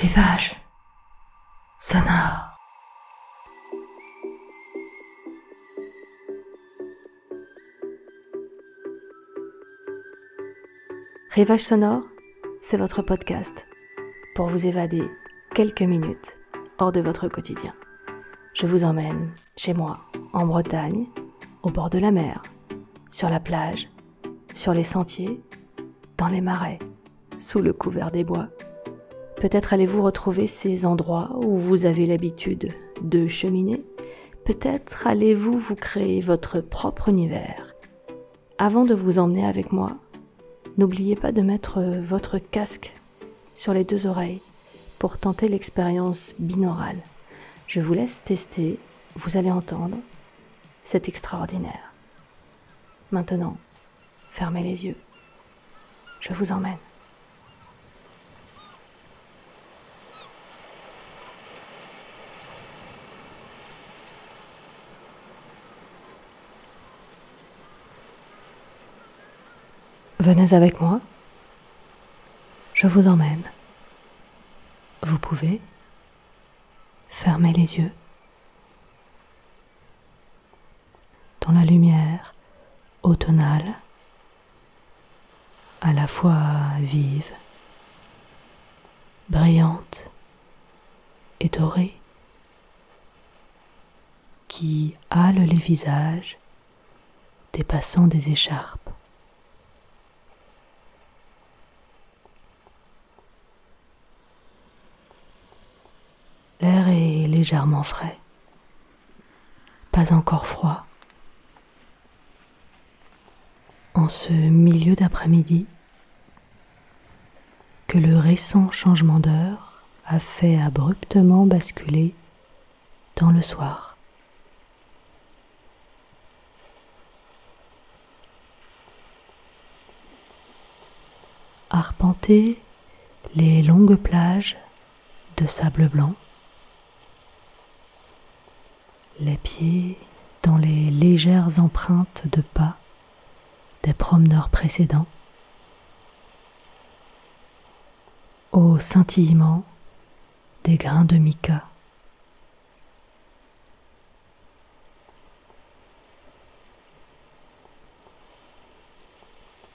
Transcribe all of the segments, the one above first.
Rivage sonore. Rivage sonore, c'est votre podcast pour vous évader quelques minutes hors de votre quotidien. Je vous emmène chez moi, en Bretagne, au bord de la mer, sur la plage, sur les sentiers, dans les marais, sous le couvert des bois. Peut-être allez-vous retrouver ces endroits où vous avez l'habitude de cheminer. Peut-être allez-vous vous créer votre propre univers. Avant de vous emmener avec moi, n'oubliez pas de mettre votre casque sur les deux oreilles pour tenter l'expérience binaurale. Je vous laisse tester, vous allez entendre, c'est extraordinaire. Maintenant, fermez les yeux. Je vous emmène. Venez avec moi. Je vous emmène. Vous pouvez fermer les yeux. Dans la lumière automnale, à la fois vive, brillante et dorée, qui hale les visages des passants des écharpes. L'air est légèrement frais, pas encore froid. En ce milieu d'après-midi, que le récent changement d'heure a fait abruptement basculer dans le soir. Arpenter les longues plages de sable blanc, les pieds dans les légères empreintes de pas des promeneurs précédents, au scintillement des grains de mica.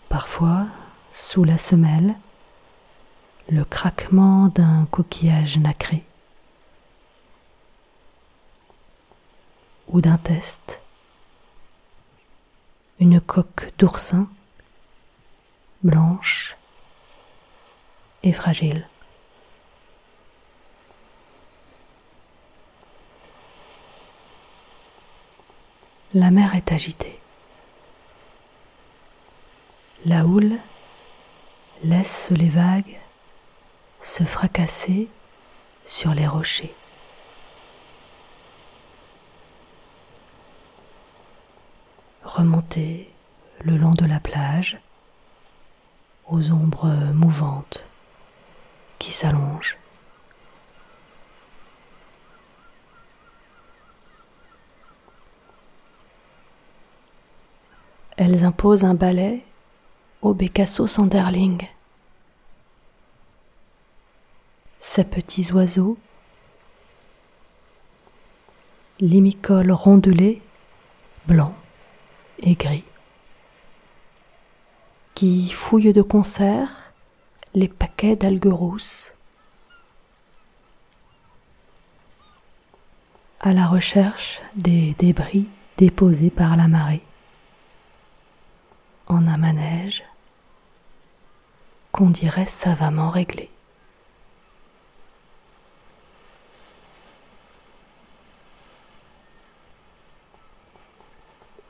Parfois, sous la semelle, le craquement d'un coquillage nacré. Ou d'un test, une coque d'oursin blanche et fragile. La mer est agitée. La houle laisse les vagues se fracasser sur les rochers. Remonter le long de la plage aux ombres mouvantes qui s'allongent. Elles imposent un balai au Bécasso Sanderling. Ces petits oiseaux, limicoles rondelés, blancs, et gris, qui fouille de concert les paquets d'algues rousses, à la recherche des débris déposés par la marée, en un manège qu'on dirait savamment réglé.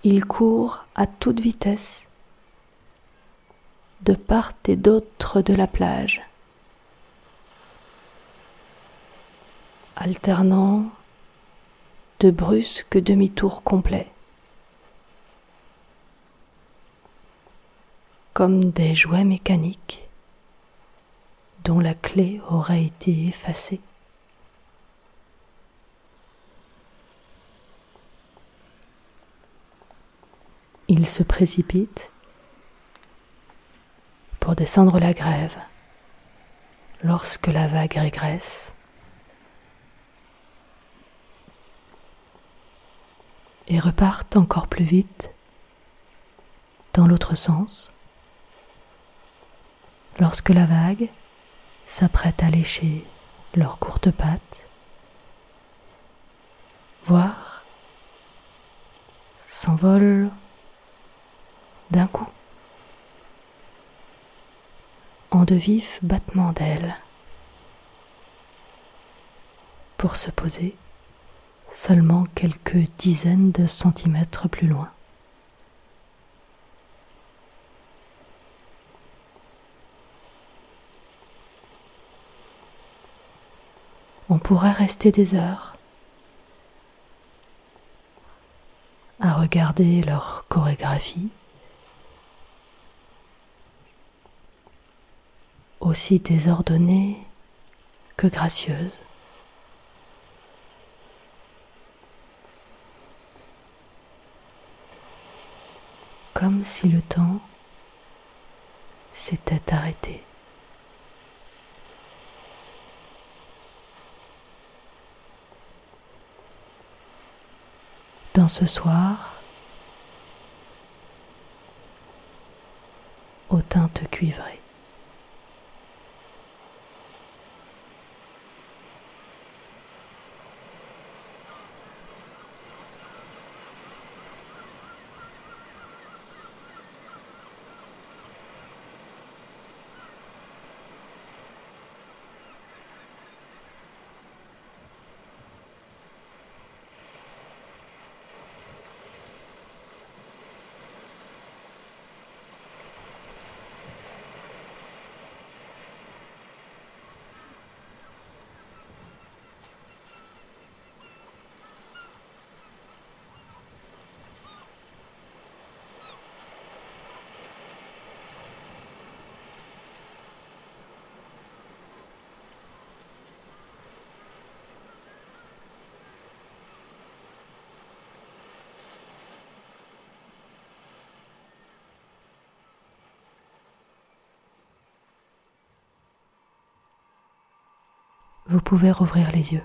Il court à toute vitesse de part et d'autre de la plage, alternant de brusques demi-tours complets, comme des jouets mécaniques dont la clé aurait été effacée. Il se précipite pour descendre la grève. Lorsque la vague régresse et repartent encore plus vite dans l'autre sens lorsque la vague s'apprête à lécher leurs courtes pattes, voire s'envolent d'un coup en de vifs battements d'ailes pour se poser seulement quelques dizaines de centimètres plus loin. On pourrait rester des heures à regarder leur chorégraphie, aussi désordonnée que gracieuse. comme si le temps s'était arrêté. Dans ce soir, aux teintes cuivrées. Vous pouvez rouvrir les yeux.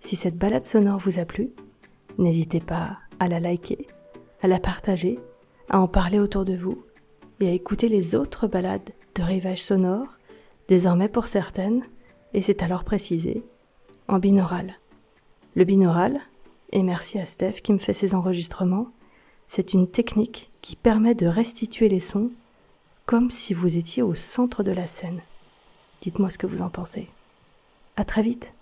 Si cette balade sonore vous a plu, n'hésitez pas à la liker, à la partager, à en parler autour de vous et à écouter les autres balades de rivage sonore, désormais pour certaines, et c'est alors précisé, en binaural. Le binaural, et merci à Steph qui me fait ces enregistrements, c'est une technique qui permet de restituer les sons comme si vous étiez au centre de la scène. Dites-moi ce que vous en pensez. À très vite!